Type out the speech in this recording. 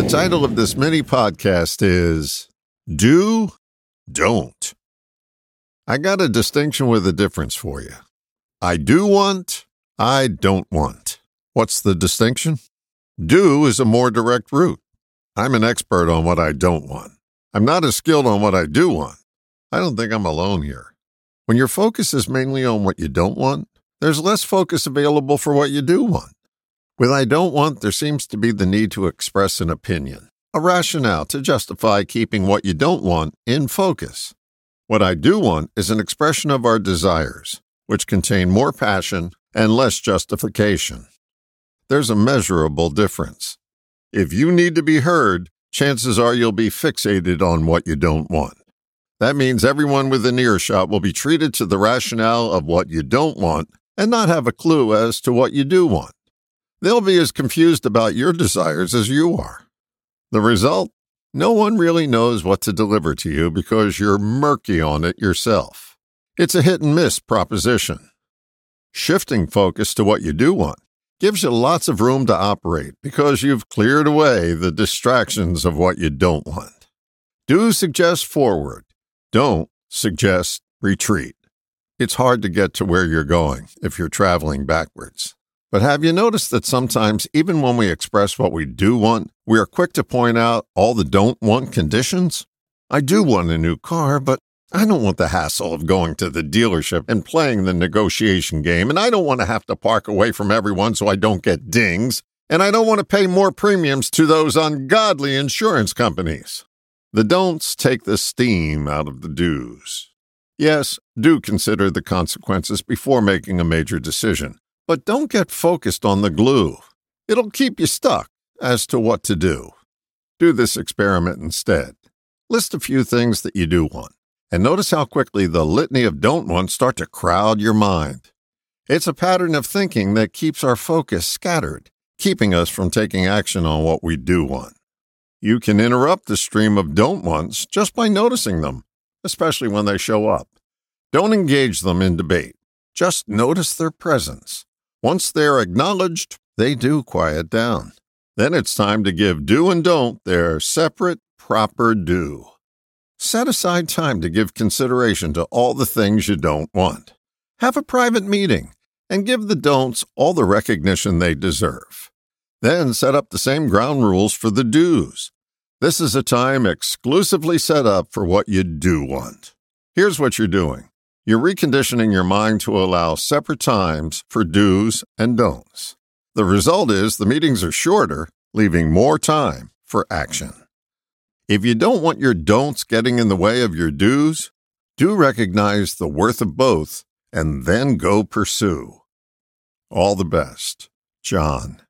The title of this mini podcast is Do, Don't. I got a distinction with a difference for you. I do want, I don't want. What's the distinction? Do is a more direct route. I'm an expert on what I don't want. I'm not as skilled on what I do want. I don't think I'm alone here. When your focus is mainly on what you don't want, there's less focus available for what you do want. With I don't want, there seems to be the need to express an opinion, a rationale to justify keeping what you don't want in focus. What I do want is an expression of our desires, which contain more passion and less justification. There's a measurable difference. If you need to be heard, chances are you'll be fixated on what you don't want. That means everyone within earshot will be treated to the rationale of what you don't want and not have a clue as to what you do want. They'll be as confused about your desires as you are. The result? No one really knows what to deliver to you because you're murky on it yourself. It's a hit and miss proposition. Shifting focus to what you do want gives you lots of room to operate because you've cleared away the distractions of what you don't want. Do suggest forward, don't suggest retreat. It's hard to get to where you're going if you're traveling backwards. But have you noticed that sometimes, even when we express what we do want, we are quick to point out all the don't want conditions? I do want a new car, but I don't want the hassle of going to the dealership and playing the negotiation game, and I don't want to have to park away from everyone so I don't get dings, and I don't want to pay more premiums to those ungodly insurance companies. The don'ts take the steam out of the do's. Yes, do consider the consequences before making a major decision. But don't get focused on the glue. It'll keep you stuck as to what to do. Do this experiment instead. List a few things that you do want, and notice how quickly the litany of don't wants start to crowd your mind. It's a pattern of thinking that keeps our focus scattered, keeping us from taking action on what we do want. You can interrupt the stream of don't wants just by noticing them, especially when they show up. Don't engage them in debate. Just notice their presence. Once they're acknowledged, they do quiet down. Then it's time to give do and don't their separate, proper due. Set aside time to give consideration to all the things you don't want. Have a private meeting and give the don'ts all the recognition they deserve. Then set up the same ground rules for the do's. This is a time exclusively set up for what you do want. Here's what you're doing you're reconditioning your mind to allow separate times for do's and don'ts. The result is the meetings are shorter, leaving more time for action. If you don't want your don'ts getting in the way of your do's, do recognize the worth of both and then go pursue. All the best, John.